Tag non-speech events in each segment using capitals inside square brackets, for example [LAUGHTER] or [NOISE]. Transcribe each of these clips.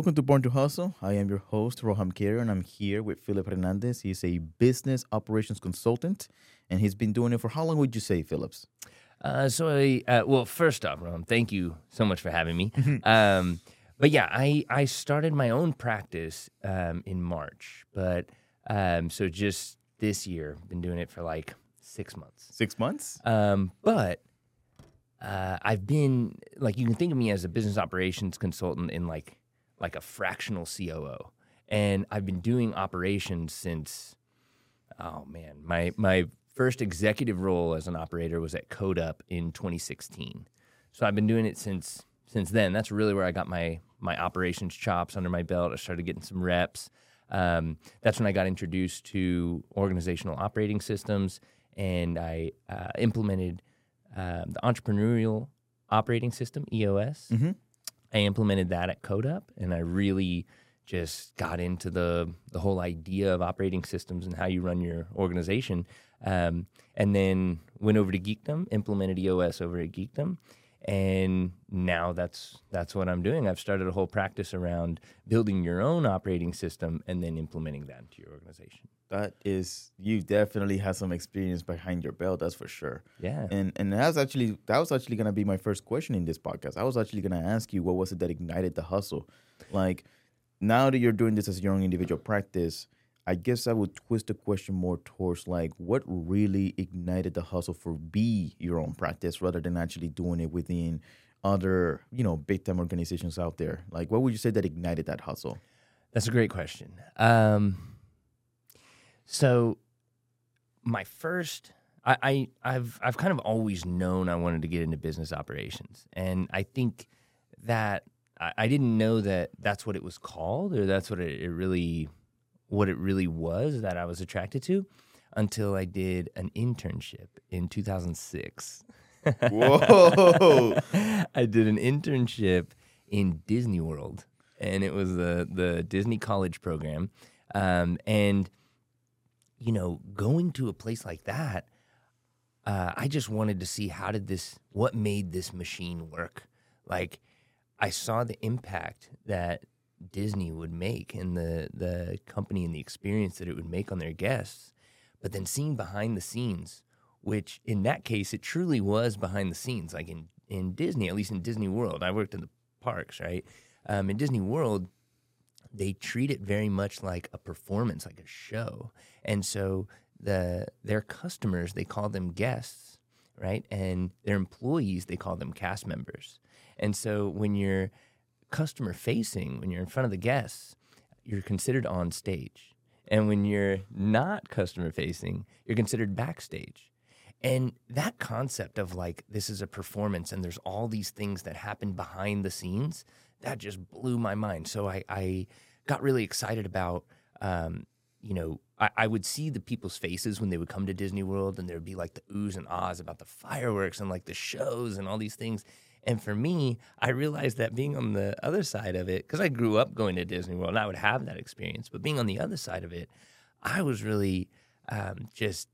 Welcome to Born to Hustle. I am your host, Roham Carrion, and I'm here with Phillip Hernandez. He's a business operations consultant, and he's been doing it for how long would you say, Phillips? Uh, so, I, uh, well, first off, Ron, thank you so much for having me. [LAUGHS] um, but yeah, I, I started my own practice um, in March, but um, so just this year, been doing it for like six months. Six months? Um, but uh, I've been like you can think of me as a business operations consultant in like like a fractional COO, and I've been doing operations since oh man, my my first executive role as an operator was at CodeUp in 2016. So I've been doing it since since then. That's really where I got my my operations chops under my belt. I started getting some reps. Um, that's when I got introduced to organizational operating systems, and I uh, implemented um, the entrepreneurial operating system EOS. Mhm. I implemented that at CodeUp, and I really just got into the the whole idea of operating systems and how you run your organization. Um, and then went over to Geekdom, implemented EOS over at Geekdom, and now that's that's what I'm doing. I've started a whole practice around building your own operating system and then implementing that into your organization. That is, you definitely have some experience behind your belt, that's for sure. Yeah. And and that's actually that was actually gonna be my first question in this podcast. I was actually gonna ask you what was it that ignited the hustle? Like now that you're doing this as your own individual practice, I guess I would twist the question more towards like what really ignited the hustle for be your own practice rather than actually doing it within other, you know, big time organizations out there. Like what would you say that ignited that hustle? That's a great question. Um, so, my first, I, I, I've, I've kind of always known I wanted to get into business operations, and I think that I, I didn't know that that's what it was called, or that's what it, it really, what it really was that I was attracted to, until I did an internship in 2006. Whoa. [LAUGHS] I did an internship in Disney World, and it was the the Disney College program. Um, and you know, going to a place like that, uh, I just wanted to see how did this, what made this machine work. Like, I saw the impact that Disney would make and the the company and the experience that it would make on their guests, but then seeing behind the scenes which in that case it truly was behind the scenes like in in disney at least in disney world. I worked in the parks right? Um, in disney world they treat it very much like a performance like a show. And so the their customers they call them guests right? And their employees they call them cast members. And so when you're customer facing when you're in front of the guests you're considered on stage and when you're not customer facing you're considered backstage and that concept of like, this is a performance and there's all these things that happen behind the scenes, that just blew my mind. So I, I got really excited about, um, you know, I, I would see the people's faces when they would come to Disney World and there'd be like the oohs and ahs about the fireworks and like the shows and all these things. And for me, I realized that being on the other side of it, because I grew up going to Disney World and I would have that experience, but being on the other side of it, I was really um, just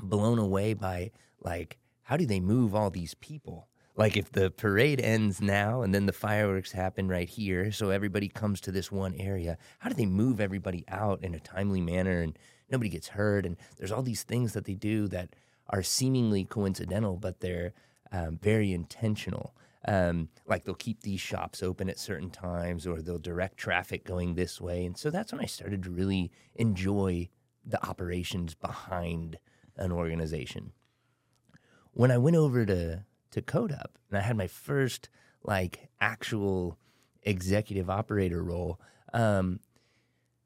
blown away by like how do they move all these people? Like if the parade ends now and then the fireworks happen right here so everybody comes to this one area how do they move everybody out in a timely manner and nobody gets hurt? And there's all these things that they do that are seemingly coincidental but they're um, very intentional. Um, like they'll keep these shops open at certain times or they'll direct traffic going this way. And so that's when i started to really enjoy the operations behind an organization. When I went over to to CodeUp and I had my first like actual executive operator role, um,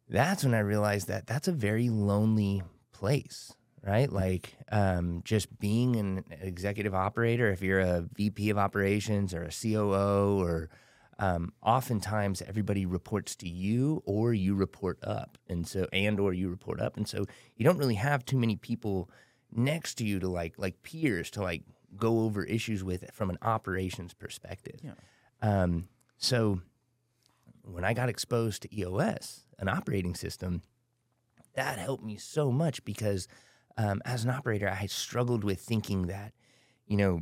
that's when I realized that that's a very lonely place, right? Like um, just being an executive operator, if you're a VP of operations or a COO or um, oftentimes everybody reports to you or you report up and so and or you report up and so you don't really have too many people next to you to like like peers to like go over issues with from an operations perspective Yeah. um, so when i got exposed to eos an operating system that helped me so much because um, as an operator, I struggled with thinking that, you know,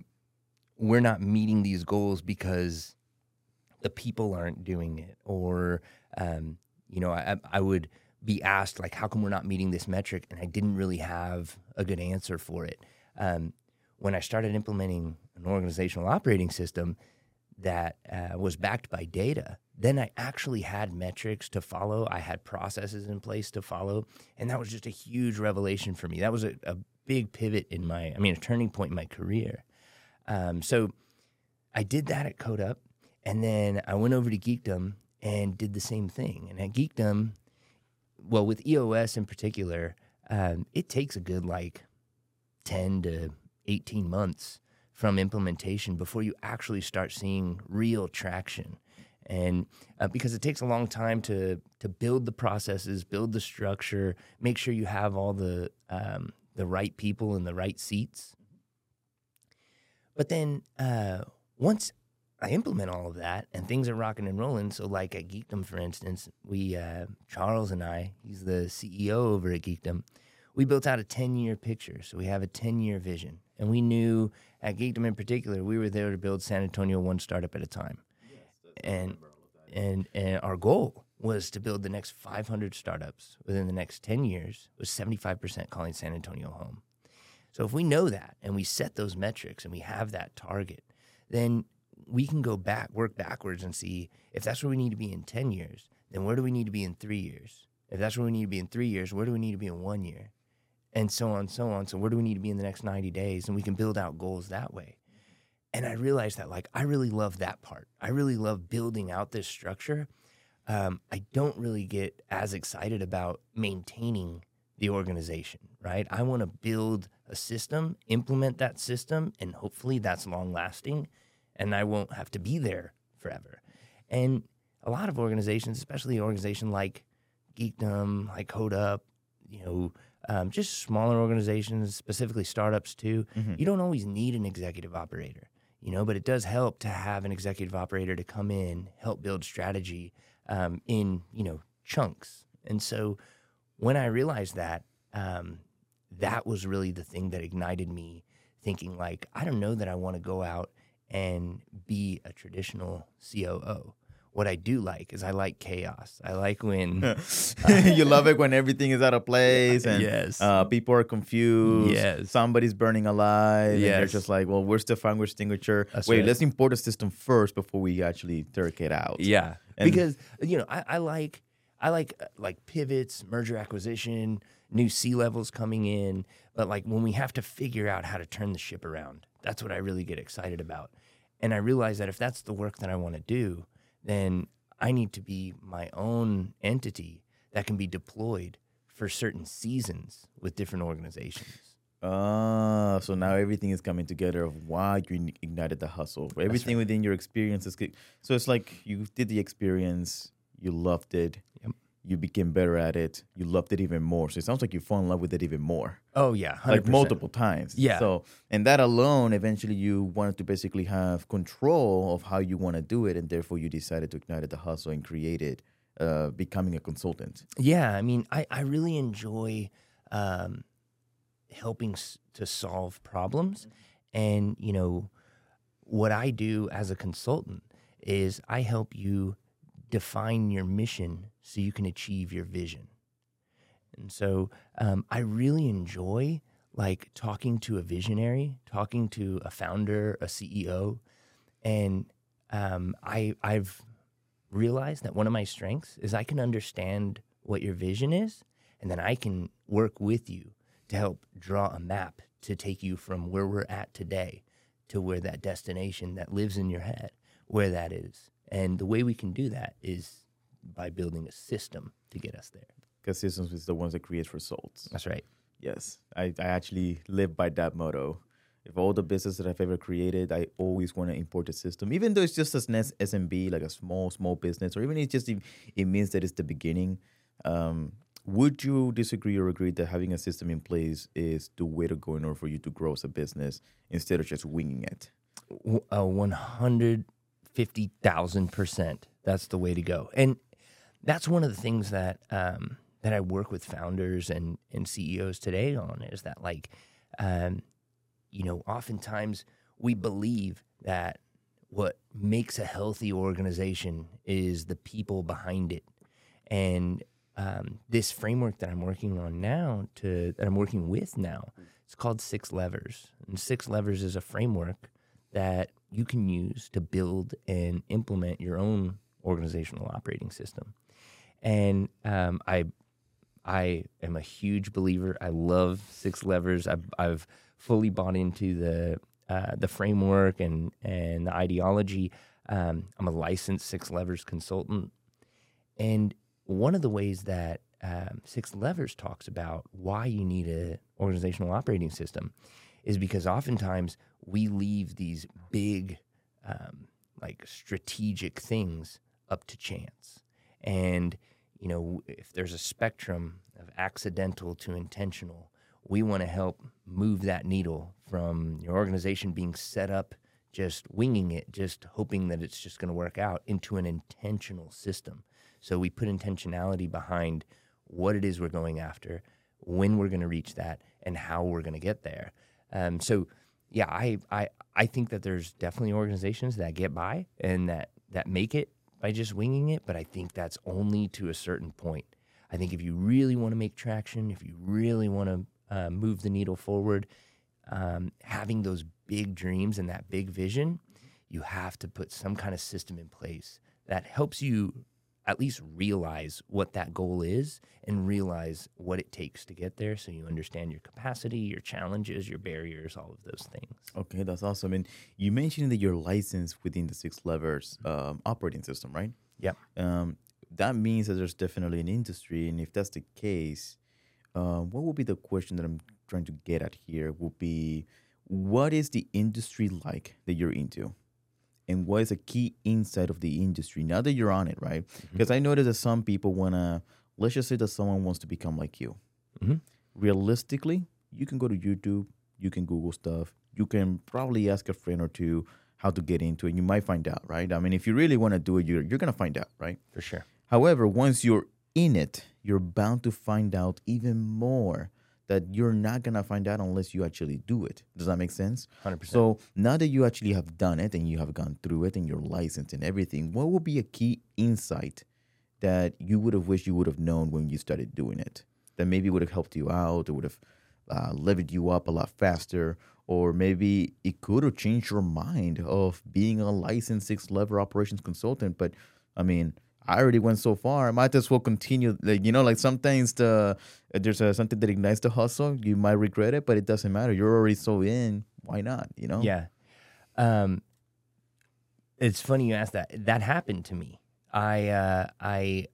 we're not meeting these goals because the people aren't doing it, or um, you know, I, I would be asked like, how come we're not meeting this metric, and I didn't really have a good answer for it. Um, when I started implementing an organizational operating system that uh, was backed by data, then I actually had metrics to follow. I had processes in place to follow. And that was just a huge revelation for me. That was a, a big pivot in my, I mean, a turning point in my career. Um, so I did that at CodeUp. And then I went over to Geekdom and did the same thing. And at Geekdom, well, with EOS in particular, um, it takes a good like 10 to 18 months from implementation before you actually start seeing real traction and uh, because it takes a long time to to build the processes, build the structure, make sure you have all the um, the right people in the right seats. But then uh, once I implement all of that and things are rocking and rolling, so like at Geekdom, for instance, we uh, Charles and I, he's the CEO over at Geekdom, we built out a ten year picture. So we have a ten year vision, and we knew at Geekdom in particular, we were there to build San Antonio one startup at a time and and and our goal was to build the next 500 startups within the next 10 years with 75% calling San Antonio home. So if we know that and we set those metrics and we have that target, then we can go back, work backwards and see if that's where we need to be in 10 years, then where do we need to be in 3 years? If that's where we need to be in 3 years, where do we need to be in 1 year? And so on so on. So where do we need to be in the next 90 days and we can build out goals that way. And I realized that, like, I really love that part. I really love building out this structure. Um, I don't really get as excited about maintaining the organization, right? I want to build a system, implement that system, and hopefully that's long lasting and I won't have to be there forever. And a lot of organizations, especially an organization like Geekdom, like CodeUp, you know, um, just smaller organizations, specifically startups too, Mm-hmm. you don't always need an executive operator you know, but it does help to have an executive operator to come in, help build strategy um, in, you know, chunks. And so when I realized that, um, that was really the thing that ignited me thinking like, I don't know that I want to go out and be a traditional COO. What I do like is I like chaos. I like when [LAUGHS] you love it when everything is out of place and Yes. uh, people are confused. Yes. Somebody's burning alive. And they're just like, well, where's the fire extinguisher. That's Wait, right. let's import the system first before we actually turk it out. Yeah, And- because you know I, I like I like uh, like pivots, merger acquisition, new C levels coming in, but like when we have to figure out how to turn the ship around, that's what I really get excited about. And I realize that if that's the work that I want to do, then I need to be my own entity that can be deployed for certain seasons with different organizations. Ah, so now everything is coming together of why you ignited the hustle. Everything within your experience is good. So it's like you did the experience, you loved it, Yep. You became better at it, you loved it even more. So it sounds like you fell in love with it even more. Oh yeah, 100%. like multiple times. Yeah. So and that alone, eventually, you wanted to basically have control of how you want to do it, and therefore you decided to ignite the hustle and create it, uh, becoming a consultant. Yeah, I mean, I, I really enjoy um, helping s- to solve problems. And, you know, what I do as a consultant is I help you define your mission so you can achieve your vision. And so um, I really enjoy like talking to a visionary, talking to a founder, a CEO, and um, I I've realized that one of my strengths is I can understand what your vision is, and then I can work with you to help draw a map to take you from where we're at today to where that destination that lives in your head, where that is. And the way we can do that is by building a system to get us there. Because systems is the ones that create results. That's right. Yes, I, I actually live by that motto. If all the business that I've ever created, I always want to import a system, even though it's just as SMB, like a small, small business, or even it's just, it means that it's the beginning. Um, would you disagree or agree that having a system in place is the way to go in order for you to grow as a business instead of just winging it? Uh, 150,000%. That's the way to go. And that's one of the things that um, that I work with founders and and CEOs today on is that like, um, you know, oftentimes we believe that what makes a healthy organization is the people behind it, and um, this framework that I'm working on now to that I'm working with now, it's called Six Levers, and Six Levers is a framework that you can use to build and implement your own organizational operating system. And um, I, I am a huge believer. I love Six Levers. I've, I've fully bought into the uh, the framework and and the ideology. Um, I'm a licensed Six Levers consultant, and one of the ways that um, Six Levers talks about why you need an organizational operating system is because oftentimes we leave these big, um, like strategic things up to chance. And, you know, if there's a spectrum of accidental to intentional, we want to help move that needle from your organization being set up just winging it, just hoping that it's just going to work out into an intentional system. So we put intentionality behind what it is we're going after, when we're going to reach that, and how we're going to get there. Um, so, yeah, I, I I think that there's definitely organizations that get by and that that make it by just winging it, but I think that's only to a certain point. I think if you really want to make traction, if you really want to uh, move the needle forward, um, having those big dreams and that big vision, you have to put some kind of system in place that helps you at least realize what that goal is and realize what it takes to get there so you understand your capacity, your challenges, your barriers, all of those things. Okay, that's awesome. And you mentioned that you're licensed within the Six Levers um, operating system, right? Yep. Um, that means that there's definitely an industry. And if that's the case, uh, what will be the question that I'm trying to get at here? Will be what is the industry like that you're into? And what is a key insight of the industry now that you're on it, right? Because I noticed that some people want to, let's just say that someone wants to become like you. Mhm. Realistically, you can go to YouTube, you can Google stuff, you can probably ask a friend or two how to get into it. You might find out, right? I mean, if you really want to do it, you're, you're going to find out, right? For sure. However, once you're in it, you're bound to find out even more that you're not going to find out unless you actually do it. Does that make sense? 100%. So now that you actually have done it and you have gone through it and you're licensed and everything, what would be a key insight that you would have wished you would have known when you started doing it? That maybe would have helped you out or would have uh, levered you up a lot faster, or maybe it could have changed your mind of being a licensed six level operations consultant. But I mean, I already went so far. I might as well continue. Like you know, like sometimes the there's a, something that ignites the hustle. You might regret it, but it doesn't matter. You're already so in. Why not? You know? Yeah. Um, it's funny you asked that. That happened to me. I uh, I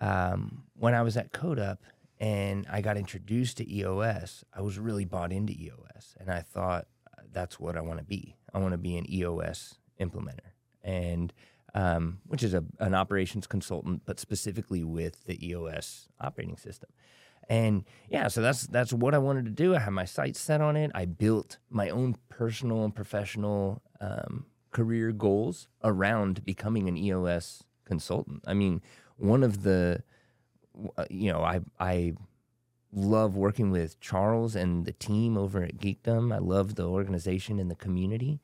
um, when I was at CodeUp and I got introduced to EOS, I was really bought into EOS, and I thought uh, that's what I want to be. I want to be an EOS implementer, and um, which is a, an operations consultant, but specifically with the EOS operating system. And yeah, so that's that's what I wanted to do. I had my sights set on it. I built my own personal and professional um, career goals around becoming an EOS consultant. I mean, one of the uh, you know, I I love working with Charles and the team over at Geekdom. I love the organization and the community.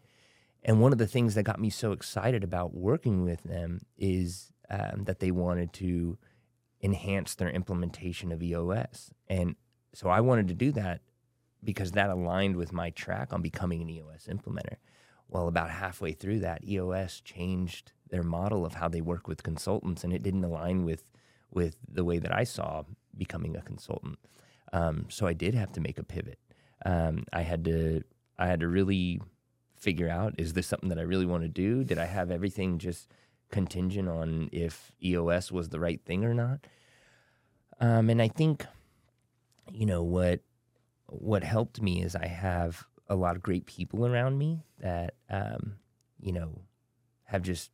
And one of the things that got me so excited about working with them is um, that they wanted to enhance their implementation of EOS. And so I wanted to do that because that aligned with my track on becoming an EOS implementer. Well, about halfway through that, EOS changed their model of how they work with consultants, and it didn't align with with the way that I saw becoming a consultant. Um, so I did have to make a pivot. Um, I had to I had to really figure out is this something that I really want to do? Did I have everything just contingent on if EOS was the right thing or not? Um, and I think, you know, what what helped me is I have a lot of great people around me that, um, you know, have just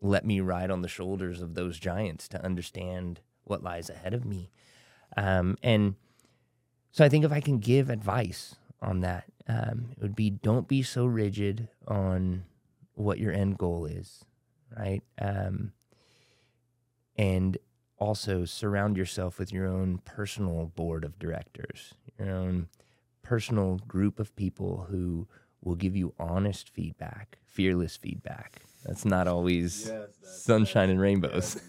let me ride on the shoulders of those giants to understand what lies ahead of me. Um, and so I think if I can give advice on that, um, it would be don't be so rigid on what your end goal is, right? Um, and also surround yourself with your own personal board of directors, your own personal group of people who will give you honest feedback, fearless feedback. That's not always sunshine and rainbows.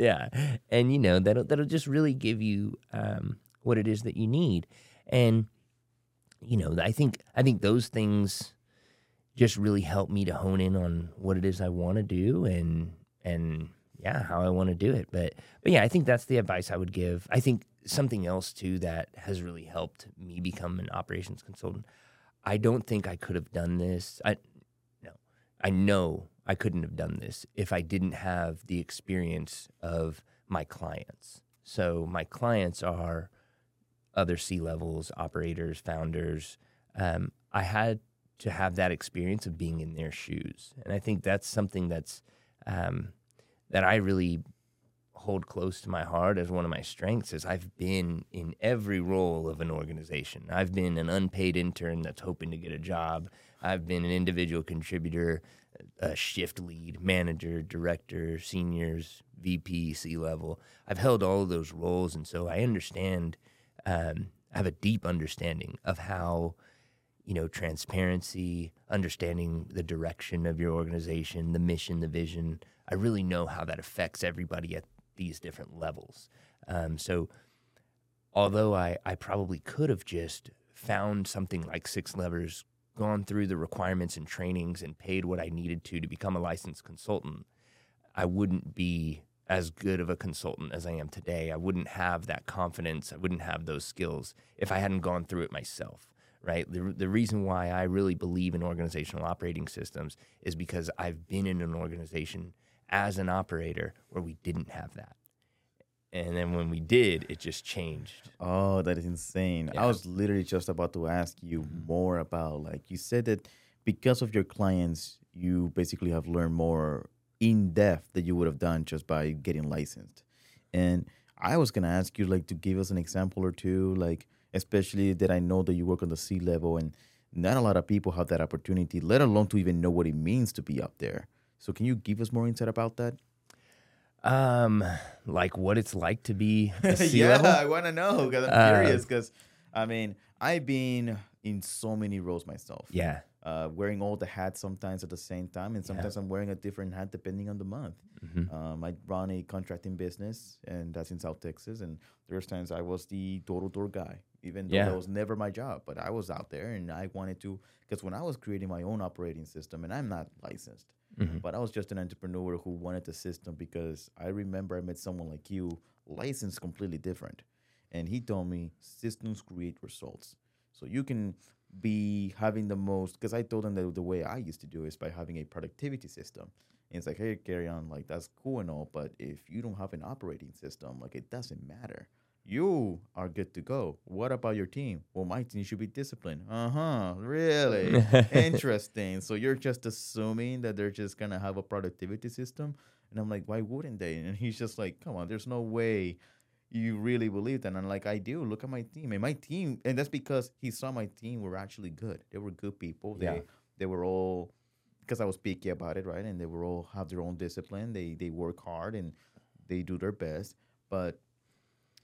Yeah, and you know that'll that'll just really give you um, what it is that you need, and you know I think I think those things just really help me to hone in on what it is I want to do and and yeah how I want to do it. But but yeah, I think that's the advice I would give. I think something else too that has really helped me become an operations consultant. I don't think I could have done this. I no, I know I couldn't have done this if I didn't have the experience of my clients. So my clients are other C levels, operators, founders. Um, I had to have that experience of being in their shoes, and I think that's something that's um, that I really hold close to my heart as one of my strengths is I've been in every role of an organization. I've been an unpaid intern that's hoping to get a job. I've been an individual contributor, a shift lead, manager, director, seniors, VP, C level. I've held all of those roles, and so I understand. Um, I have a deep understanding of how, you know, transparency, understanding the direction of your organization, the mission, the vision. I really know how that affects everybody at these different levels. Um, so, although I, I probably could have just found something like Six Levers, gone through the requirements and trainings, and paid what I needed to to become a licensed consultant, I wouldn't be as good of a consultant as I am today. I wouldn't have that confidence. I wouldn't have those skills if I hadn't gone through it myself. Right. The, the reason why I really believe in organizational operating systems is because I've been in an organization as an operator where we didn't have that. And then when we did, it just changed. Oh, that is insane. Yeah. I was literally just about to ask you mm-hmm. more about like you said that because of your clients, you basically have learned more in depth that you would have done just by getting licensed. And I was gonna ask you like to give us an example or two, like especially that I know that you work on the C level and not a lot of people have that opportunity, let alone to even know what it means to be up there. So can you give us more insight about that? Um, like what it's like to be [LAUGHS] a C yeah, level. I want to know because I'm Uh, curious. Because I mean, I've been in so many roles myself. Yeah. Uh, wearing all the hats sometimes at the same time, and sometimes I'm wearing a different hat depending on the month. Mhm. Um, I run a contracting business, and that's in South Texas. And there's times I was the door to door guy, even though Yeah. that was never my job. But I was out there, and I wanted to because when I was creating my own operating system, and I'm not licensed, Mhm. but I was just an entrepreneur who wanted the system because I remember I met someone like you, licensed completely different. And he told me systems create results. So you can be having the most, because I told him that the way I used to do is by having a productivity system. And it's like, hey, carry on, like that's cool and all, but if you don't have an operating system, like it doesn't matter. You are good to go. What about your team? Well, my team should be disciplined. Uh huh. Really? [LAUGHS] Interesting. So you're just assuming that they're just gonna have a productivity system, and I'm like, why wouldn't they? And he's just like, come on, there's no way you really believe that. And I'm like, I do. Look at my team, and my team, and that's because he saw my team were actually good. They were good people. They Yeah. they were all because I was picky about it, right? And they were all have their own discipline. They they work hard and they do their best. But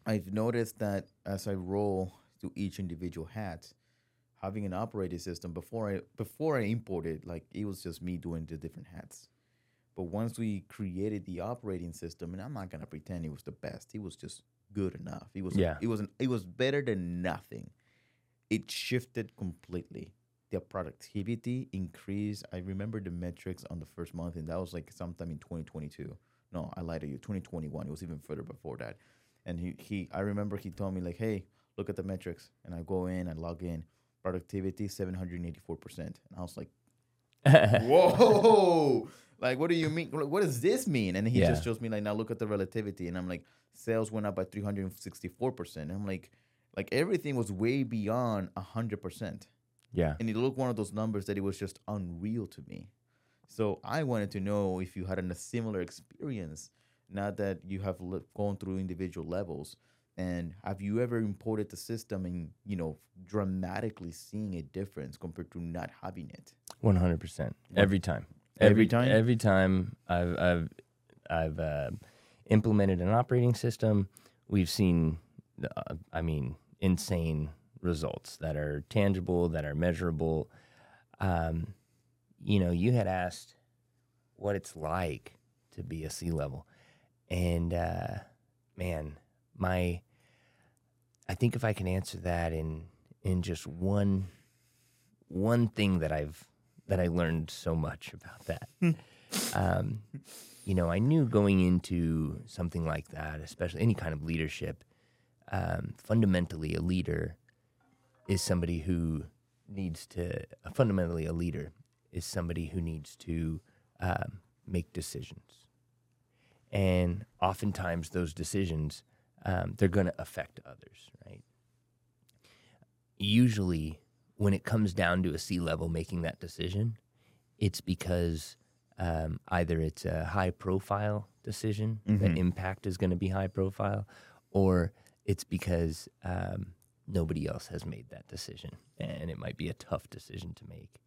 I've noticed that as I roll to each individual hat, having an operating system before I before I imported, like it was just me doing the different hats. But once we created the operating system, and I'm not gonna pretend it was the best, it was just good enough. It was Yeah. it was it was better than nothing. It shifted completely. The productivity increased. I remember the metrics on the first month, and that was like sometime in 2022. No, I lied to you. 2021. It was even further before that. And he, he I remember he told me like, hey, look at the metrics. And I go in, I log in, productivity 784%. And I was like, [LAUGHS] whoa, like what do you mean? What does this mean? And he Yeah. just shows me like, now look at the relativity. And I'm like, sales went up by 364%. I'm like, like everything was way beyond 100%. yeah. And it looked one of those numbers that it was just unreal to me. So I wanted to know if you had a similar experience, now that you have li- gone through individual levels. And have you ever imported the system and, you know, dramatically seeing a difference compared to not having it? One hundred percent. Every time. Every time? Every time I've I've I've uh, implemented an operating system, we've seen, uh, I mean, insane results that are tangible, that are measurable. Um, you know, you had asked what it's like to be a C level, and uh, man, my, I think if I can answer that in in just one one thing that I've that I learned so much about that. um, you know, I knew going into something like that, especially any kind of leadership, um, fundamentally a leader is somebody who needs to, fundamentally a leader is somebody who needs to um, make decisions. And oftentimes those decisions, um, they're going to affect others, right? Usually, when it comes down to a C level making that decision, it's because um, either it's a high profile decision, the Mhm. impact is going to be high profile, or it's because um, nobody else has made that decision and it might be a tough decision to make.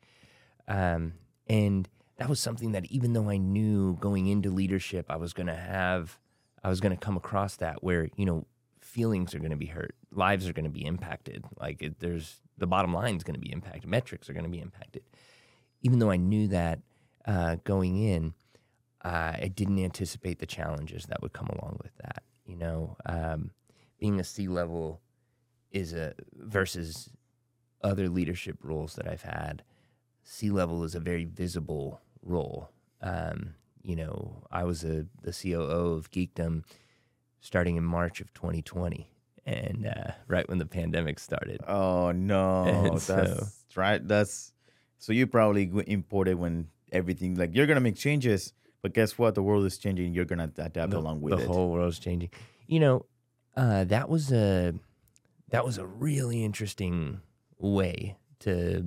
Um, and that was something that even though I knew going into leadership, I was going to have, I was going to come across that where, you know, feelings are going to be hurt, lives are going to be impacted. Like it, there's the bottom line is going to be impacted, metrics are going to be impacted. Even though I knew that uh, going in, uh, I didn't anticipate the challenges that would come along with that. You know, um, being a C level is a versus other leadership roles that I've had. C level is a very visible role. Um, you know, I was a the COO of Geekdom starting in March of 2020, and uh, right when the pandemic started. Oh no, And that's so- right. That's so you probably imported when everything like you're gonna make changes, but guess what? The world is changing. You're gonna adapt the, along with the it. whole world's changing. You know, uh, that was a that was a really interesting way to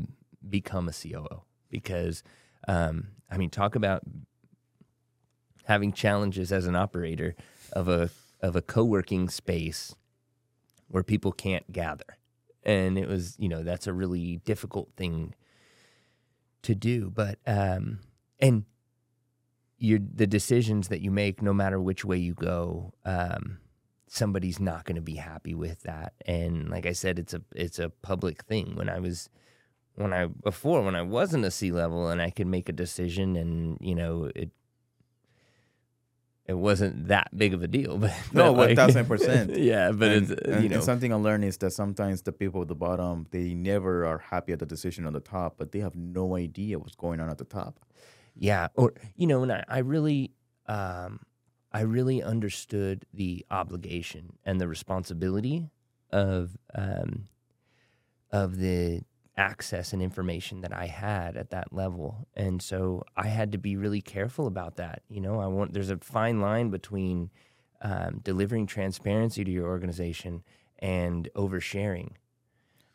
become a COO because um, I mean, talk about having challenges as an operator of a of a co-working space where people can't gather. And it was, you know, that's a really difficult thing to do, but um and your the decisions that you make no matter which way you go um somebody's not going to be happy with that and like i said it's a it's a public thing when i was when i before when i wasn't a c level and i could make a decision and you know it it wasn't that big of a deal [LAUGHS] but No, thousand percent. [LAUGHS] yeah but and, it's uh, and- you know something I learned is that sometimes the people at the bottom they never are happy at the decision on the top, but they have no idea what's going on at the top. Yeah, or you know, and I, I really, um, I really understood the obligation and the responsibility of um, of the access and information that I had at that level, and so I had to be really careful about that. You know, I want there's a fine line between um, delivering transparency to your organization and oversharing,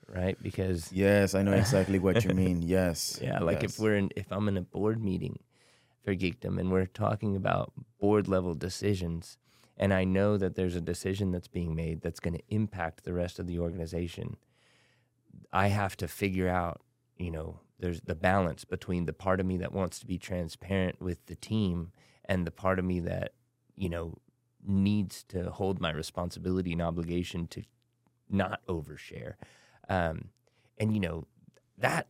right? Because Yes, I know [LAUGHS] exactly what you mean. Yes. yeah, like yes. if we're in, if I'm in a board meeting for Geekdom and we're talking about board level decisions, and I know that there's a decision that's being made that's going to impact the rest of the organization, I have to figure out, you know, there's the balance between the part of me that wants to be transparent with the team and the part of me that, you know, needs to hold my responsibility and obligation to not overshare. Um, and you know that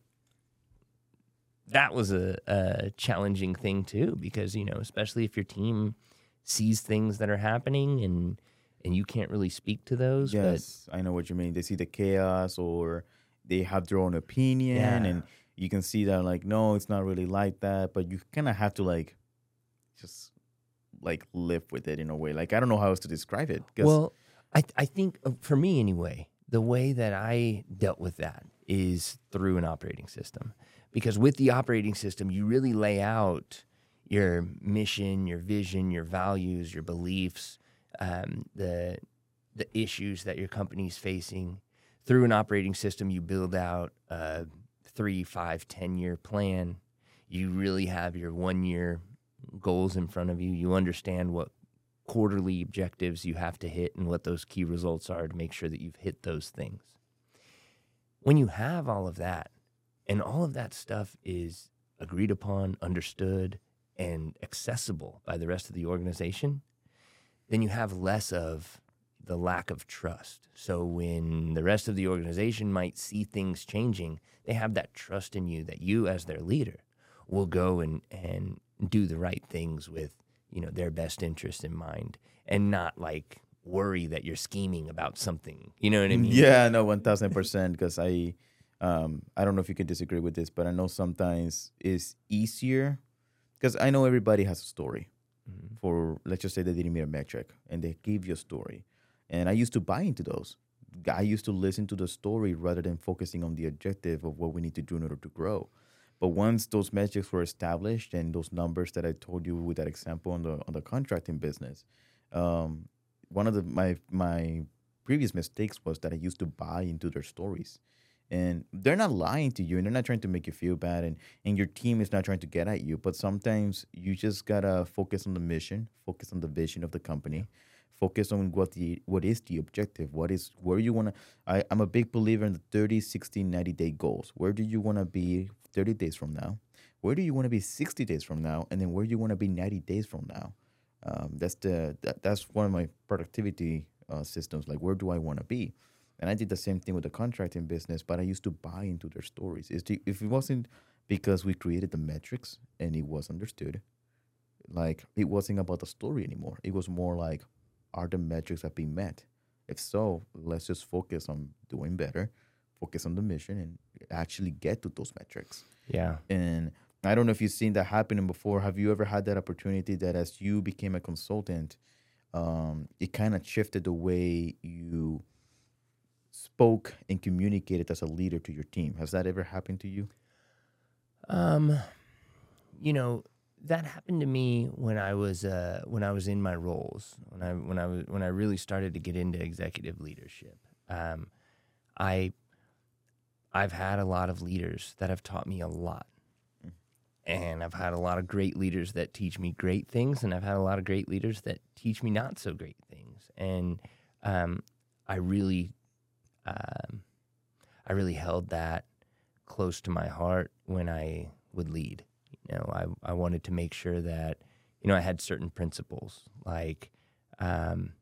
that was a, a challenging thing too because you know especially if your team sees things that are happening and and you can't really speak to those Yes, I know what you mean. They see the chaos or they have their own opinion Yeah. and you can see that like no, it's not really like that, but you kind of have to like just like live with it in a way. Like I don't know how else to describe it. well I, I think uh, for me anyway the way that i dealt with that is through an operating system because with the operating system you really lay out your mission your vision your values your beliefs um, the the issues that your company's facing through an operating system you build out a three five ten year plan. You really have your one year goals in front of you. You understand what quarterly objectives you have to hit and what those key results are to make sure that you've hit those things. When you have all of that and all of that stuff is agreed upon, understood, and accessible by the rest of the organization, then you have less of the lack of trust. So when the rest of the organization might see things changing, they have that trust in you that you as their leader will go and, and do the right things with, you know, their best interest in mind and not like worry that you're scheming about something. You know what I mean? Yeah, no, one thousand percent. Because I, um, I don't know if you can disagree with this, but I know sometimes it's easier because I know everybody has a story. Mhm. For let's just say they didn't meet a metric and they give you a story, and I used to buy into those. I used to listen to the story rather than focusing on the objective of what we need to do in order to grow. But once those metrics were established and those numbers that I told you with that example on the on the contracting business, um, one of the my my previous mistakes was that I used to buy into their stories. And they're not lying to you and they're not trying to make you feel bad and, and your team is not trying to get at you. But sometimes you just gotta focus on the mission, focus on the vision of the company, focus on what the what is the objective, what is where you wanna I, I'm a big believer in the 30, 60, 90 day goals. Where do you wanna be 30 days from now? Where do you wanna be 60 days from now? And then where do you wanna be 90 days from now? Um, that's the that, that's one of my productivity uh, systems. Like, where do I want to be? And I did the same thing with the contracting business, but I used to buy into their stories. The, if it wasn't because we created the metrics and it was understood, like it wasn't about the story anymore. It was more like, are the metrics have been met? If so, let's just focus on doing better, focus on the mission, and actually get to those metrics. Yeah. And I don't know if you've seen that happening before. Have you ever had that opportunity that as you became a consultant, um, it kind of shifted the way you spoke and communicated as a leader to your team? Has that ever happened to you? Um, you know, that happened to me when I was uh, when I was in my roles when I when I was when I really started to get into executive leadership. Um, I I've had a lot of leaders that have taught me a lot, and I've had a lot of great leaders that teach me great things, and I've had a lot of great leaders that teach me not so great things, and um, I really um, I really held that close to my heart when I would lead. You know, I, I wanted to make sure that, you know, I had certain principles. Like, um,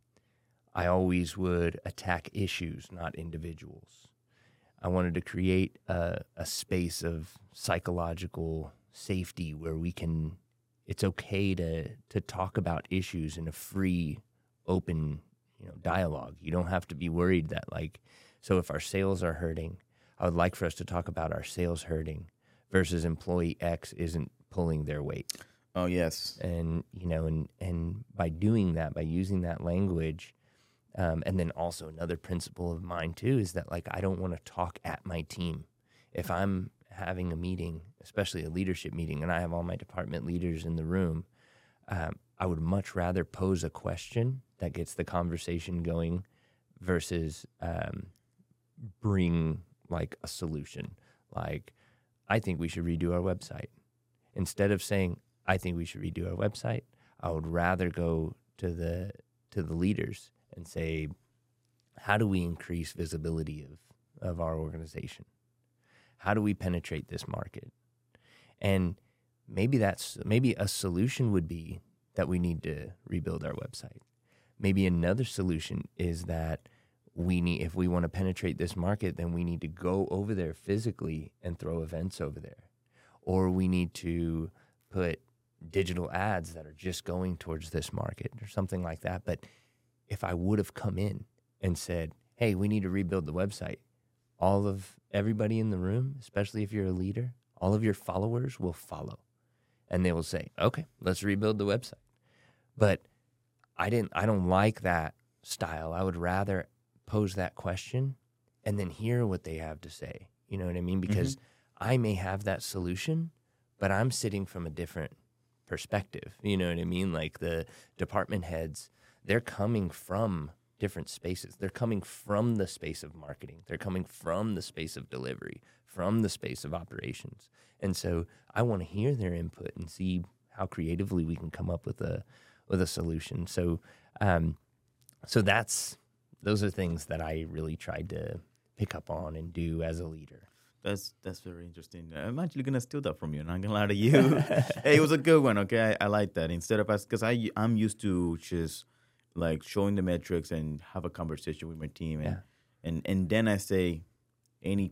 I always would attack issues, not individuals. I wanted to create a, a space of psychological safety where we can, it's okay to, to talk about issues in a free, open, you know, dialogue. You don't have to be worried that, like, so if our sales are hurting, I would like for us to talk about our sales hurting versus employee X isn't pulling their weight. Oh yes. And you know, and and by doing that, by using that language, um, and then also another principle of mine too is that like I don't want to talk at my team. If I'm having a meeting, especially a leadership meeting, and I have all my department leaders in the room, um, I would much rather pose a question that gets the conversation going versus um, bring like a solution. Like, I think we should redo our website. Instead of saying, I think we should redo our website, I would rather go to the to the leaders and say, how do we increase visibility of, of our organization? How do we penetrate this market? And maybe that's maybe a solution would be that we need to rebuild our website. Maybe another solution is that we need if we want to penetrate this market then we need to go over there physically and throw events over there or we need to put digital ads that are just going towards this market or something like that. But if i would have come in and said hey we need to rebuild the website all of everybody in the room especially if you're a leader all of your followers will follow. And they will say okay let's rebuild the website. But i didn't i don't like that style. I would rather pose that question and then hear what they have to say. You know what I mean? Mm-hmm. Because I may have that solution, but I'm sitting from a different perspective. You know what I mean? Like the department heads, they're coming from different spaces. They're coming from the space of marketing. They're coming from the space of delivery, from the space of operations. And so I want to hear their input and see how creatively we can come up with a with a solution. So um, so that's those are things that I really tried to pick up on and do as a leader. That's that's very interesting. I'm actually gonna steal that from you. Not gonna lie to you. [LAUGHS] hey, it was a good one. Okay, I, I like that. Instead of us, because I I'm used to just like showing the metrics and have a conversation with my team, and Yeah. and and then I say any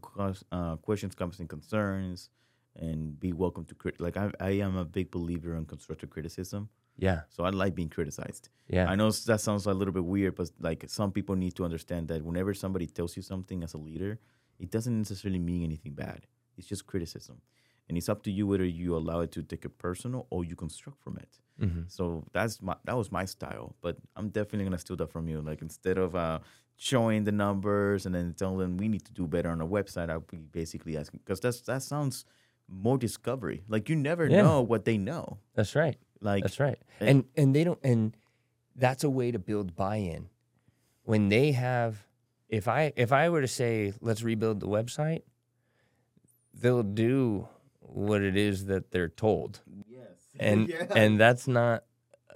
uh, questions, comments, and concerns, and be welcome to crit. Like I I am a big believer in constructive criticism, Yeah. so I like being criticized. Yeah. I know that sounds a little bit weird, but like some people need to understand that whenever somebody tells you something as a leader, it doesn't necessarily mean anything bad. It's just criticism. And it's up to you whether you allow it to take it personal or you construct from it. hmm So that's my that was my style. But I'm definitely gonna steal that from you. Like instead of uh, showing the numbers and then telling them we need to do better on our website, I'll be basically asking because that's that sounds more discovery. Like you never Yeah. know what they know. That's right. Like That's right. and- And and they don't and that's a way to build buy-in. When they have if I if I were to say let's rebuild the website, they'll do what it is that they're told. yes. And [LAUGHS] and that's not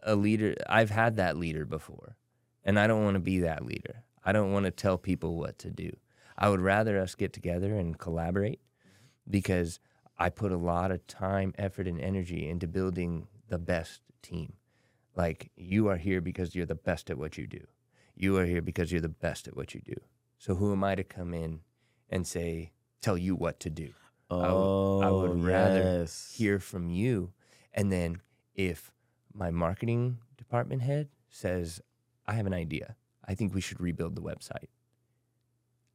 a leader I've had that leader before. And I don't want to be that leader. I don't want to tell people what to do. I would rather us get together and collaborate because I put a lot of time, effort, and energy into building the best team. Like you are here because you're the best at what you do. You are here because you're the best at what you do. So who am I to come in and say, tell you what to do? Oh, I would rather yes. Hear from you. And then if my marketing department head says, I have an idea. I think we should rebuild the website.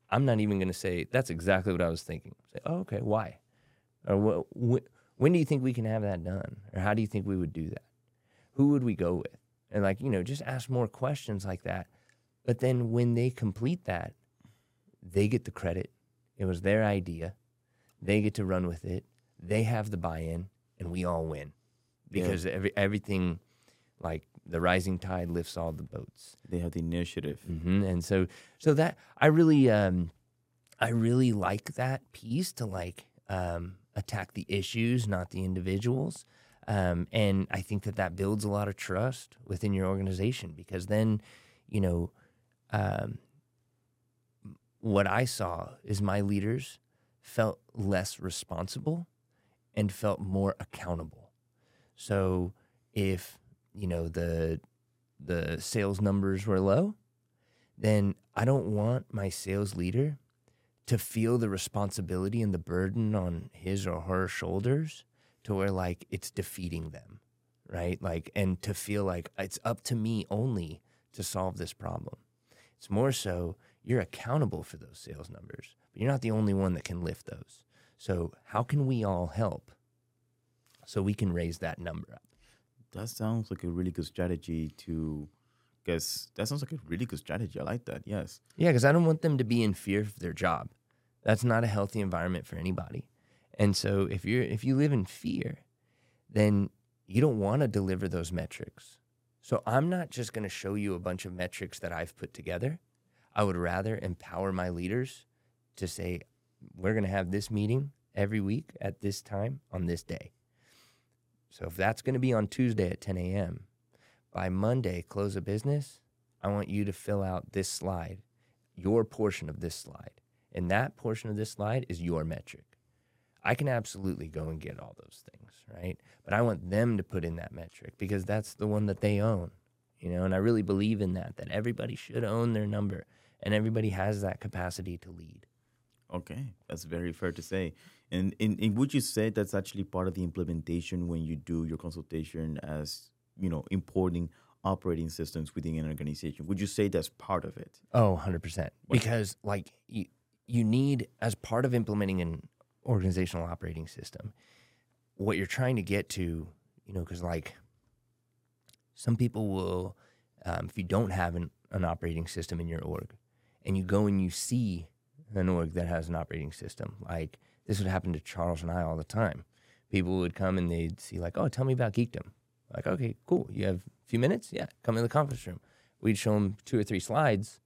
I'm not even going to say, that's exactly what I was thinking. Say, oh, okay, why? Or what, wh- when do you think we can have that done? Or how do you think we would do that? Who would we go with? And like, you know, just ask more questions like that. But then when they complete that, they get the credit. It was their idea. They get to run with it. They have the buy-in, and we all win Yeah. because every everything, like the rising tide lifts all the boats. They have the initiative. hmm And so, so that I really, um, I really like that piece to like um, attack the issues, not the individuals. Um, and I think that that builds a lot of trust within your organization because then, you know, um, what I saw is my leaders felt less responsible and felt more accountable. So if you know the the sales numbers were low, then I don't want my sales leader to feel the responsibility and the burden on his or her shoulders to where like it's defeating them, right? Like and to feel like it's up to me only to solve this problem. It's more so you're accountable for those sales numbers, but you're not the only one that can lift those. So how can we all help so we can raise that number up? That sounds like a really good strategy to guess that sounds like a really good strategy. I like that. Yes. Yeah, because I don't want them to be in fear of their job. That's not a healthy environment for anybody. And so if you're if you live in fear, then you don't want to deliver those metrics. So I'm not just going to show you a bunch of metrics that I've put together. I would rather empower my leaders to say, we're going to have this meeting every week at this time on this day. So if that's going to be on Tuesday at 10 a.m., by Monday, close of business, I want you to fill out this slide, your portion of this slide. And that portion of this slide is your metric. I can absolutely go and get all those things, right? But I want them to put in that metric because that's the one that they own, you know, and I really believe in that, that everybody should own their number and everybody has that capacity to lead. Okay, that's very fair to say. And in, in would you say that's actually part of the implementation when you do your consultation as you know importing operating systems within an organization? Would you say that's part of it? Oh, 100%. Because, like, you, you need, as part of implementing an organizational operating system, what you're trying to get to, you know, because, like, some people will, um, if you don't have an, an operating system in your org and you go and you see an org that has an operating system, like, this would happen to Charles and I all the time. People would come and they'd see, like, oh, tell me about Geekdom. Like, okay, cool. You have a few minutes? Yeah, come in the conference room. We'd show them two or three slides.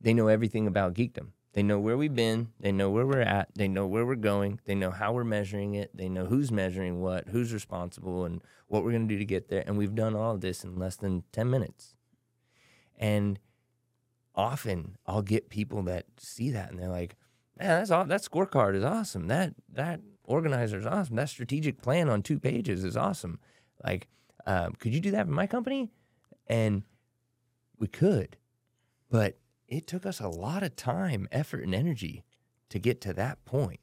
They know everything about Geekdom. They know where we've been. They know where we're at. They know where we're going. They know how we're measuring it. They know who's measuring what, who's responsible, and what we're going to do to get there. And we've done all of this in less than 10 minutes. And often I'll get people that see that and they're like, man, that's all, that scorecard is awesome. That that organizer is awesome. That strategic plan on two pages is awesome. Like, um, could you do that for my company? And we could, but it took us a lot of time, effort, and energy to get to that point.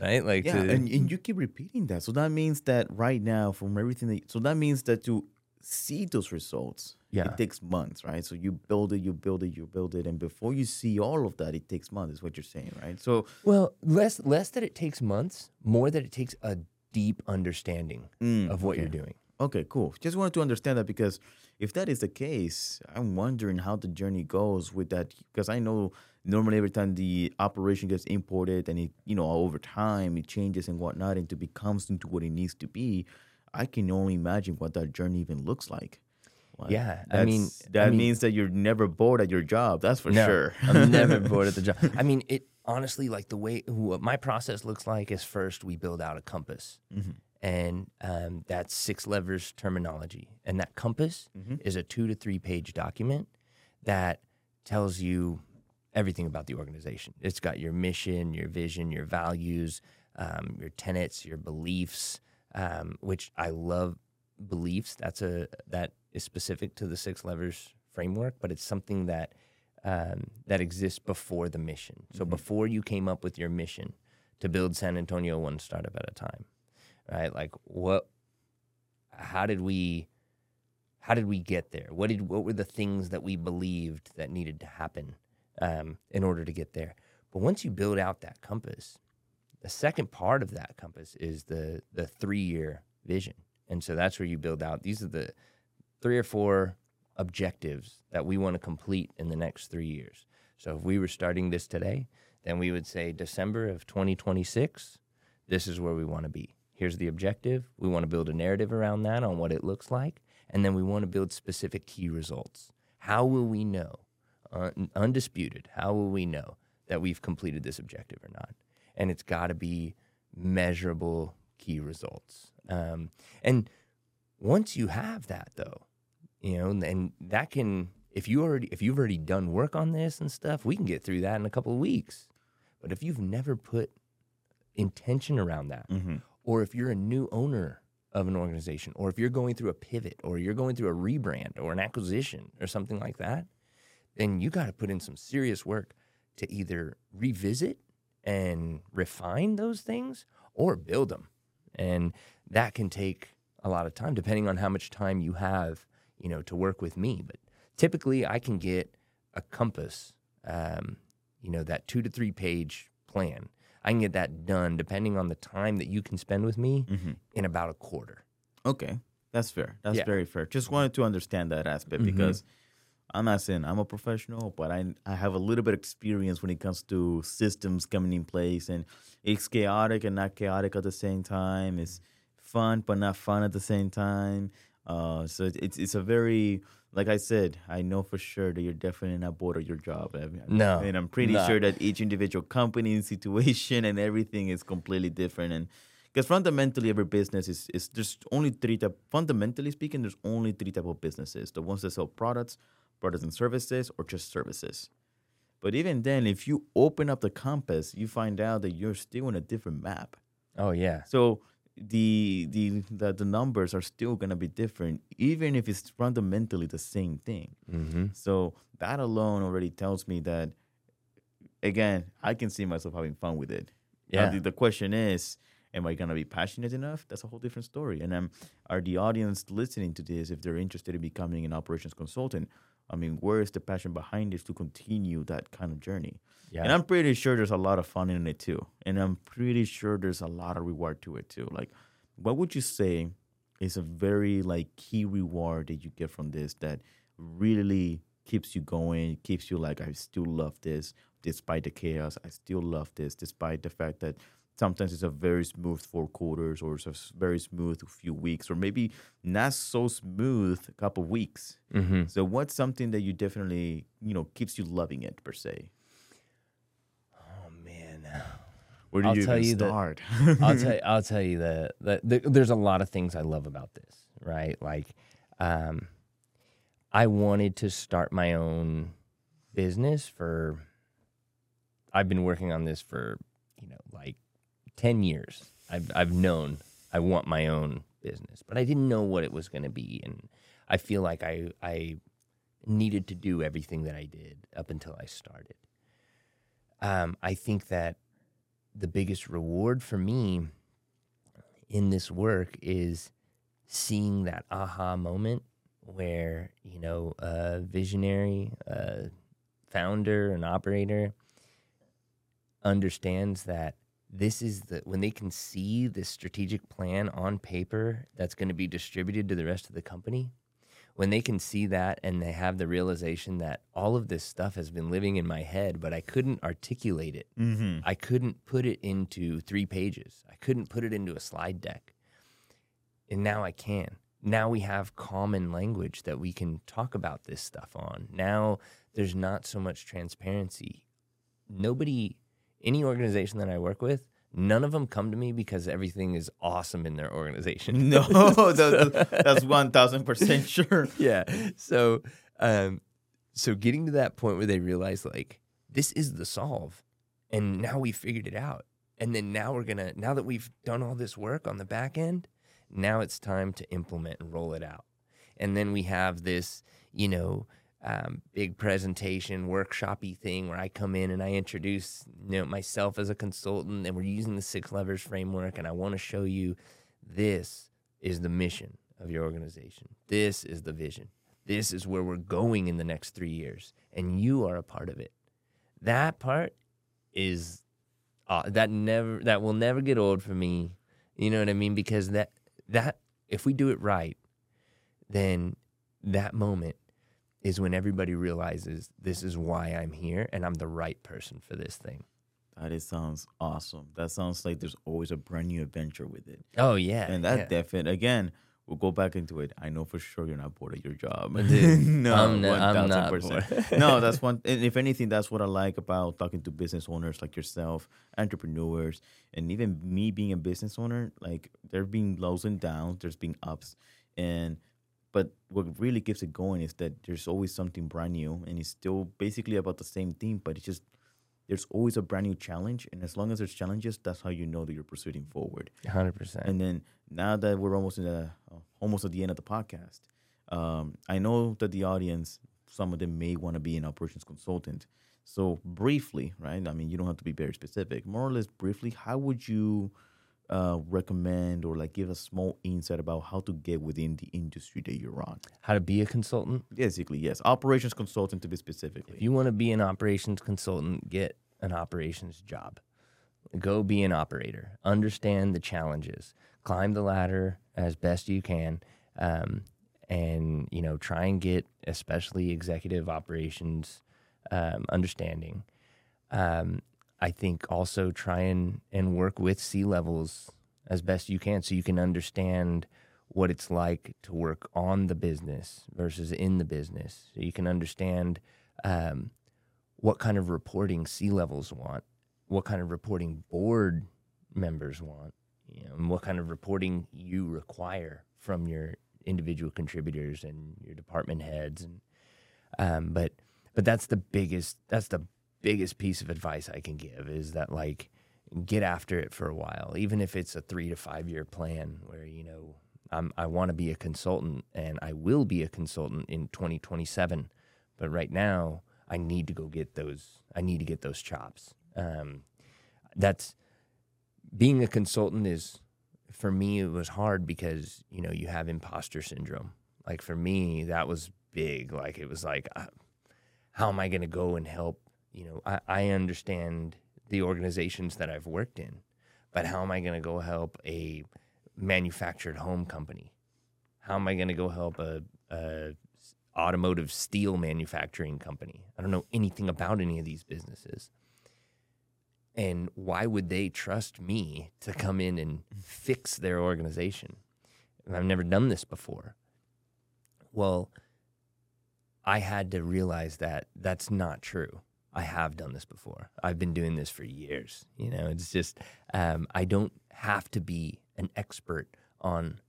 Right? Like, Yeah, to, and, and you keep repeating that. So that means that right now, from everything that, so that means that to see those results, Yeah. it takes months, right? So you build it, you build it, you build it, and before you see all of that, it takes months. Is what you're saying, right? So well, less less that it takes months, more that it takes a deep understanding Mm, of what you're doing. Okay, cool. Just wanted to understand that because if that is the case, I'm wondering how the journey goes with that. Because I know normally every time the operation gets imported and it, you know, over time it changes and whatnot and it becomes into what it needs to be, I can only imagine what that journey even looks like. Like, Yeah, I mean- that I mean- means that you're never bored at your job. That's for No, sure. I'm never [LAUGHS] bored at the job. I mean, it honestly, like the way what my process looks like is first we build out a compass, mm-hmm. And um, that's six levers terminology, and that compass is a two to three page document that tells you everything about the organization. It's got your mission, your vision, your values, um, your tenets, your beliefs, um, which I love. Beliefs. That's a that is specific to the six levers framework, but it's something that um, that exists before the mission. So before you came up with your mission to build San Antonio one startup at a time, right? Like what? How did we? How did we get there? What did? What were the things that we believed that needed to happen um, in order to get there? But once you build out that compass, the second part of that compass is the the three year vision, and so that's where you build out. These are the three or four objectives that we want to complete in the next three years. So if we were starting this today, then we would say December of 2026, this is where we want to be. Here's the objective. We want to build a narrative around that on what it looks like. And then we want to build specific key results. How will we know, un- undisputed, how will we know that we've completed this objective or not? And it's got to be measurable key results. Um, and once you have that, though, you know, and, that can, if you already, if you've already done work on this and stuff, we can get through that in a couple of weeks. But if you've never put intention around that, Mhm. Or if you're a new owner of an organization, or if you're going through a pivot, or you're going through a rebrand or an acquisition or something like that, then you got to put in some serious work to either revisit and refine those things or build them. And that can take a lot of time depending on how much time you have, you know, to work with me. But typically I can get a compass, um, you know, that two to three page plan. I can get that done depending on the time that you can spend with me in about a quarter. Okay, that's fair. That's Yeah. very fair. Just wanted to understand that aspect Mhm. because I'm not saying I'm a professional, but I I have a little bit of experience when it comes to systems coming in place, and it's chaotic and not chaotic at the same time. It's fun but not fun at the same time. Uh, so it's it's a very like I said, I know for sure that you're definitely not bored of your job. I mean, No, and I'm pretty no. sure that each individual company situation and everything is completely different and because fundamentally every business is, is there's only three type fundamentally speaking there's only three type of businesses the ones that sell products products and services or just services but even then if you open up the compass you find out that you're still in a different map Oh, yeah. so the the the, the numbers are still going to be different even if it's fundamentally the same thing Mm-hmm. so that alone already tells me that, again, I can see myself having fun with it. Yeah. the, the question is, am I gonna be passionate enough? That's a whole different story. And um, are the audience listening to this if they're interested in becoming an operations consultant? I mean, where is the passion behind this to continue that kind of journey? Yeah. And I'm pretty sure there's a lot of fun in it too. And I'm pretty sure there's a lot of reward to it too. Like, what would you say is a very like key reward that you get from this that really keeps you going, keeps you like, I still love this despite the chaos. I still love this despite the fact that sometimes it's a very smooth four quarters or it's a very smooth few weeks or maybe not so smooth a couple weeks. Mm-hmm. So what's something that you definitely, you know, keeps you loving it per se? Oh, man. Where do I'll you tell you that- start? I'll tell [LAUGHS] I'll tell you that that the, there's a lot of things I love about this, right? Like, um, I wanted to start my own business for I've been working on this for you know like ten years. I've I've known I want my own business, but I didn't know what it was going to be, and I feel like I I needed to do everything that I did up until I started. Um, I think that the biggest reward for me in this work is seeing that aha moment where you know a visionary, a founder, an operator understands that this is the when they can see this strategic plan on paper that's going to be distributed to the rest of the company when they can see that and they have the realization that all of this stuff has been living in my head but i couldn't articulate it. Mm-hmm. i couldn't put it into three pages. I couldn't put it into a slide deck. And now i can. Now we have common language that we can talk about this stuff on. Now there's not so much transparency. Nobody any organization that I work with, none of them come to me because everything is awesome in their organization. No, [LAUGHS] that, that's one thousand percent [LAUGHS] sure. yeah. So, um, so getting to that point where they realize like this is the solve, and now we figured it out, and then now we're gonna now that we've done all this work on the back end, now it's time to implement and roll it out, and then we have this, you know. Um, big presentation workshopy thing where I come in and I introduce you know myself as a consultant and we're using the six levers framework and I want to show you this is the mission of your organization. This is the vision. This is where we're going in the next three years, and you are a part of it. That part is uh, that never that will never get old for me. You know what I mean? Because that that if we do it right, then that moment is when everybody realizes this is why I'm here and I'm the right person for this thing. That is sounds awesome. That sounds like there's always a brand new adventure with it, Oh yeah, and that yeah. definitely again. We'll go back into it. I know for sure you're not bored of your job. Dude, [LAUGHS] [LAUGHS] no, I'm not- I'm not bored. no, [LAUGHS] that's one. And if anything, that's what I like about talking to business owners like yourself, entrepreneurs, and even me being a business owner. Like there being lows and downs, there's been ups, and but what really keeps it going is that there's always something brand new, and it's still basically about the same thing, but it's just there's always a brand new challenge, and as long as there's challenges, that's how you know that you're proceeding forward. hundred percent. And then now that we're almost in the uh, almost at the end of the podcast, um, I know that the audience, some of them may want to be an operations consultant. So briefly, right? I mean, you don't have to be very specific. More or less, briefly, how would you uh, recommend or like give a small insight about how to get within the industry that you're on? How to be a consultant? Basically, yes, operations consultant to be specifically. If you want to be an operations consultant, get an operations job. Go be an operator. Understand the challenges. Climb the ladder as best you can, um, and you know try and get especially executive operations um, understanding. Um, I think also try and and work with C levels as best you can, so you can understand what it's like to work on the business versus in the business. So you can understand um, what kind of reporting C levels want, what kind of reporting board members want, you know, and what kind of reporting you require from your individual contributors and your department heads. And um, but but that's the biggest that's the biggest piece of advice I can give is that like get after it for a while, even if it's a three to five year plan where you know I'm, I want to be a consultant and I will be a consultant in 2027. But right now, I need to go get those. I need to get those chops. Um, that's being a consultant is for me. It was hard because you know you have imposter syndrome. Like for me, that was big. Like it was like, uh, how am I going to go and help? You know, I, I understand the organizations that I've worked in, but how am I going to go help a manufactured home company? How am I going to go help a, a automotive steel manufacturing company? I don't know anything about any of these businesses. And why would they trust me to come in and fix their organization? And I've never done this before. Well, I had to realize that that's not true. I have done this before. I've been doing this for years. You know, it's just um, I don't have to be an expert on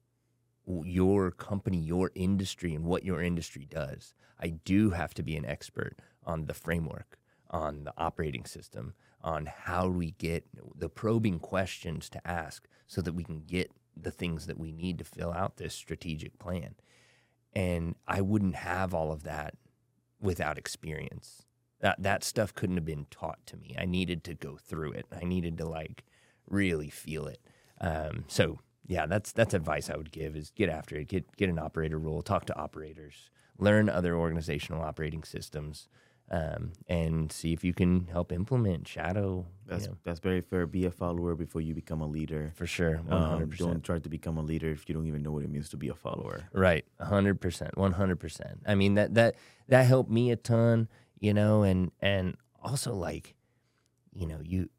your company, your industry, and what your industry does. I do have to be an expert on the framework, on the operating system, on how we get the probing questions to ask so that we can get the things that we need to fill out this strategic plan. And I wouldn't have all of that without experience. That that stuff couldn't have been taught to me. I needed to go through it. I needed to like really feel it. Um, so yeah, that's that's advice I would give is get after it. Get get an operator role. Talk to operators. Learn other organizational operating systems um, and see if you can help implement shadow. That's you know, that's very fair. Be a follower before you become a leader. for sure, Um, hundred percent. don't try to become a leader if you don't even know what it means to be a follower. Right, hundred percent, one hundred percent. I mean that that that helped me a ton, you know, and and also like, you know, you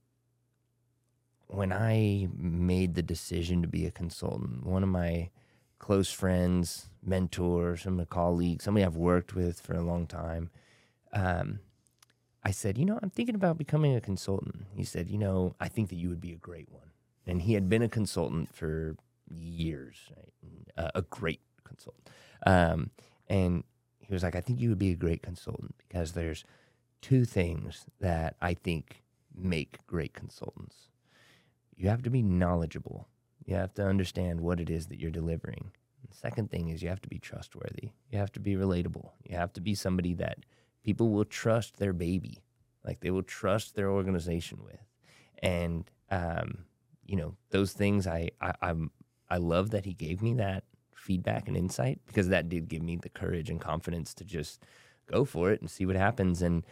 when I made the decision to be a consultant, one of my close friends, mentors, some colleagues, somebody I've worked with for a long time, um, I said, you know, I'm thinking about becoming a consultant. He said, you know, I think that you would be a great one. And he had been a consultant for years, right? uh, a great consultant. Um, and he was like, I think you would be a great consultant because there's two things that I think make great consultants. You have to be knowledgeable. You have to understand what it is that you're delivering. The second thing is you have to be trustworthy. You have to be relatable. You have to be somebody that people will trust their baby, like they will trust their organization with. And um, you know, those things I, I I'm I love that he gave me that feedback and insight because that did give me the courage and confidence to just go for it and see what happens. And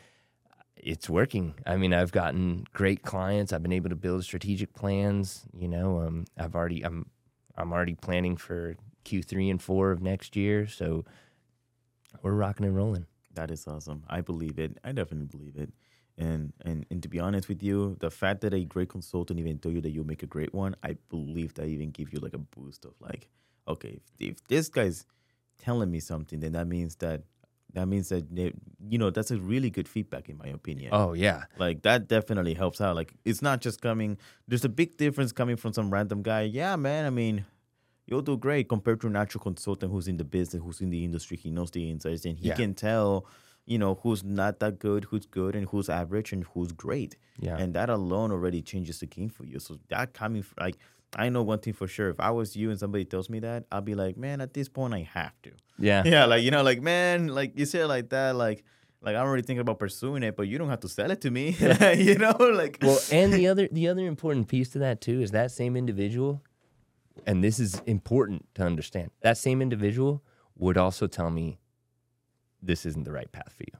it's working. I mean, I've gotten great clients. I've been able to build strategic plans. You know, um, I've already I'm I'm already planning for Q three and four of next year. So we're rocking and rolling. That is awesome. I believe it. I definitely believe it. And and and to be honest with you, the fact that a great consultant even told you that you'll make a great one, I believe that even give you like a boost of like, okay, if, if this guy's telling me something, then that means that that means that you know that's a really good feedback in my opinion. Oh yeah, Like that definitely helps out. Like it's not just coming. There's a big difference coming from some random guy. Yeah, man. I mean, you'll do great compared to an actual consultant who's in the business, who's in the industry. He knows the insights, and he Yeah. can tell, you know, who's not that good, who's good, and who's average, and who's great. yeah, And that alone already changes the game for you. So that coming like. I know one thing for sure. If I was you and somebody tells me that, I'll be like, man, at this point, I have to. yeah, [LAUGHS] Yeah, like you know, like man, like you say it like that, like like I'm already thinking about pursuing it, but you don't have to sell it to me. [LAUGHS] [LAUGHS] you know, like Well, and the other the other important piece to that too is that same individual, and this is important to understand. That same individual would also tell me this isn't the right path for you.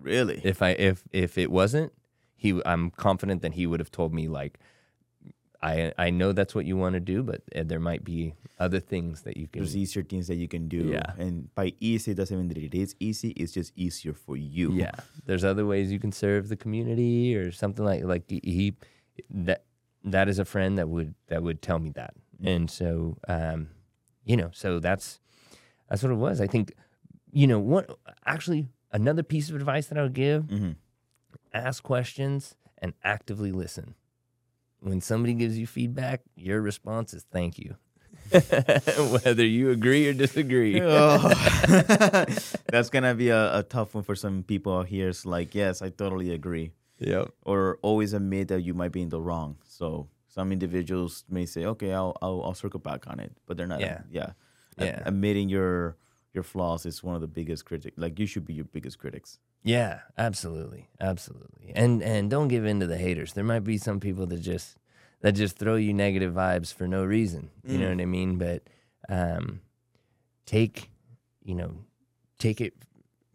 really, If I if if it wasn't, he I'm confident that he would have told me like I I know that's what you want to do, but uh, there might be other things that you can there's easier things that you can do. Yeah. and by easy it doesn't mean that it is easy. It's just easier for you. Yeah, there's other ways you can serve the community or something like like he that that is a friend that would that would tell me that, and so um, you know, so that's that's what it was. I think you know what actually another piece of advice that I would give: hmm ask questions and actively listen. When somebody gives you feedback, your response is thank you. [LAUGHS] Whether you agree or disagree. Oh. [LAUGHS] That's gonna be a, a tough one for some people out here. It's like, yes, I totally agree. Yep. or always admit that you might be in the wrong. So some individuals may say, "Okay, I'll I'll, I'll circle back on it," but they're not. Yeah. yeah. Ad- Yeah. admitting your your flaws is one of the biggest critics. Like you should be your biggest critics. Yeah, absolutely, absolutely. And and don't give in to the haters. There might be some people that just that just throw you negative vibes for no reason. You know Mm. what I mean? But um, take you know take it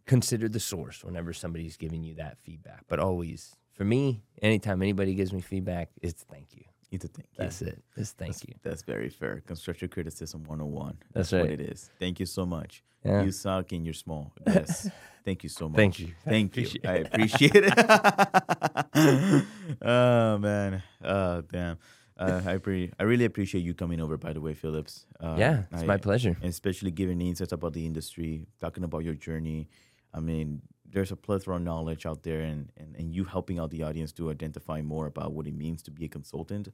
consider the source whenever somebody's giving you that feedback. But always for me, anytime anybody gives me feedback, it's thank you. It's a thank you. That's it. It's thank That's, you. that's very fair. Constructive criticism 101. That's what right. it is. Thank you so much. Yeah. You suck and you're small. Yes. [LAUGHS] Thank you so much. Thank you. Thank you. Appreciate I appreciate it. [LAUGHS] oh man. Oh damn. Uh, I pre- I really appreciate you coming over. By the way, Phillips. Uh, yeah, it's I- my pleasure. especially giving insights about the industry, talking about your journey. I mean, there's a plethora of knowledge out there, and, and, and you helping out the audience to identify more about what it means to be a consultant.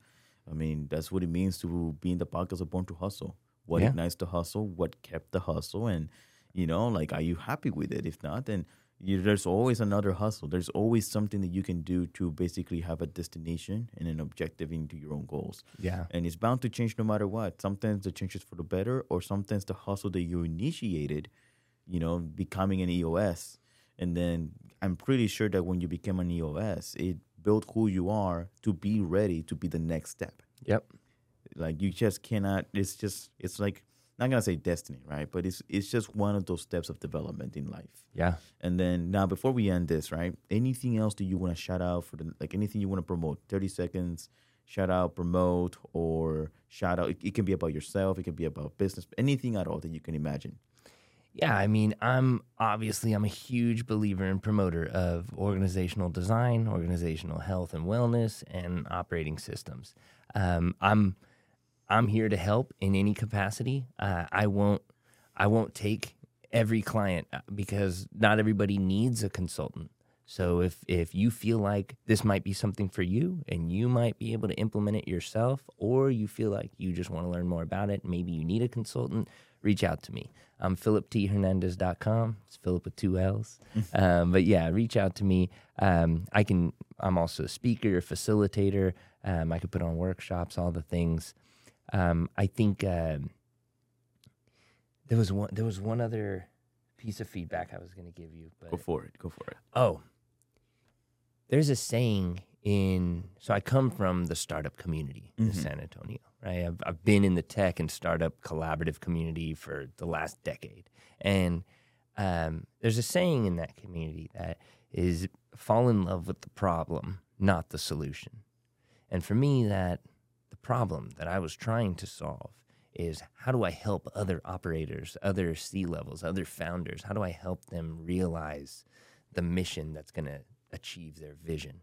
I mean, that's what it means to be in the podcast of Born to Hustle. What Yeah. ignites the hustle? What kept the hustle? And, you know, like, are you happy with it? If not, then you, there's always another hustle. There's always something that you can do to basically have a destination and an objective into your own goals. Yeah. And it's bound to change no matter what. Sometimes the change is for the better, or sometimes the hustle that you initiated, you know, becoming an EOS. And then I'm pretty sure that when you became an EOS, it built who you are to be ready to be the next step. Yep. Like you just cannot. It's just. It's like not gonna say destiny, right? But it's it's just one of those steps of development in life. Yeah. And then now, before we end this, right? Anything else that you want to shout out for the like anything you want to promote? Thirty seconds. Shout out, promote, or shout out. It, it can be about yourself. It can be about business. Anything at all that you can imagine. Yeah, I mean, I'm obviously I'm a huge believer and promoter of organizational design, organizational health and wellness, and operating systems. Um, I'm I'm here to help in any capacity. Uh, I won't I won't take every client uh, because not everybody needs a consultant. So if if you feel like this might be something for you and you might be able to implement it yourself, or you feel like you just want to learn more about it, maybe you need a consultant, reach out to me. I'm phillipthernandez.com. It's Phillip with two L's. [LAUGHS] um, but yeah, reach out to me. Um, I can. I'm also a speaker, a facilitator. Um, I could put on workshops, all the things. Um, I think um there was one. There was one other piece of feedback I was going to give you, but Go for it. Go for it. Oh, there's a saying in. So I come from the startup community in Mhm. San Antonio, right? I've, I've been in the tech and startup collaborative community for the last decade. And um, there's a saying in that community that is fall in love with the problem, not the solution. And for me, that the problem that I was trying to solve is how do I help other operators, other C levels, other founders? How do I help them realize the mission that's going to achieve their vision?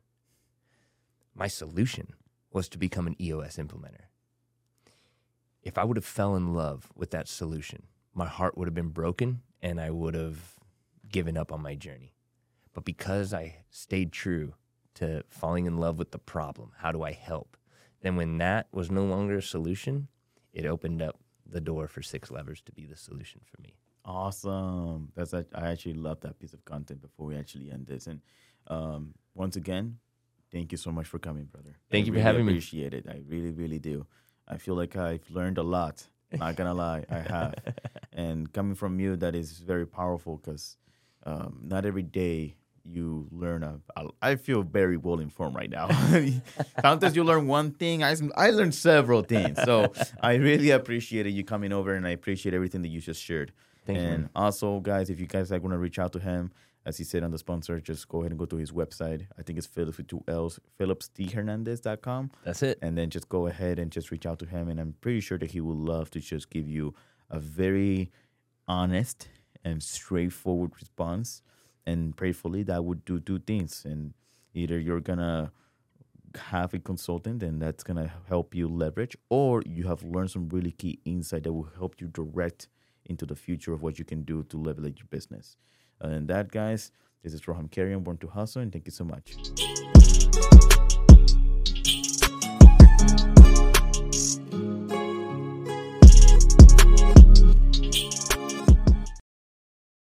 My solution was to become an EOS implementer. If I would have fell in love with that solution, my heart would have been broken and I would have given up on my journey. But because I stayed true to falling in love with the problem, how do I help? Then when that was no longer a solution, it opened up the door for six levers to be the solution for me. Awesome. That's I actually love that piece of content. Before we actually end this, and um, once again, thank you so much for coming, brother. Thank I you for really having me. Appreciate it. I really, really do. I feel like I've learned a lot. Not gonna lie, I have. [LAUGHS] and coming from you, that is very powerful because um, not every day you learn a, a. I feel very well informed right now. [LAUGHS] Sometimes you learn one thing. I I learned several things. So I really appreciated you coming over, and I appreciate everything that you just shared. Thank you, and man. also, guys, if you guys are to reach out to him, as he said on the sponsor, just go ahead and go to his website. I think it's Phillips with two L's, phillipsthernandez.com. That's it. And then just go ahead and just reach out to him. And I'm pretty sure that he would love to just give you a very honest and straightforward response. And prayerfully, that would do two things. And either you're going to have a consultant and that's going to help you leverage, or you have learned some really key insight that will help you direct into the future of what you can do to leverage your business. And that, guys, this is Roham Carrion, Born to Hustle, and thank you so much.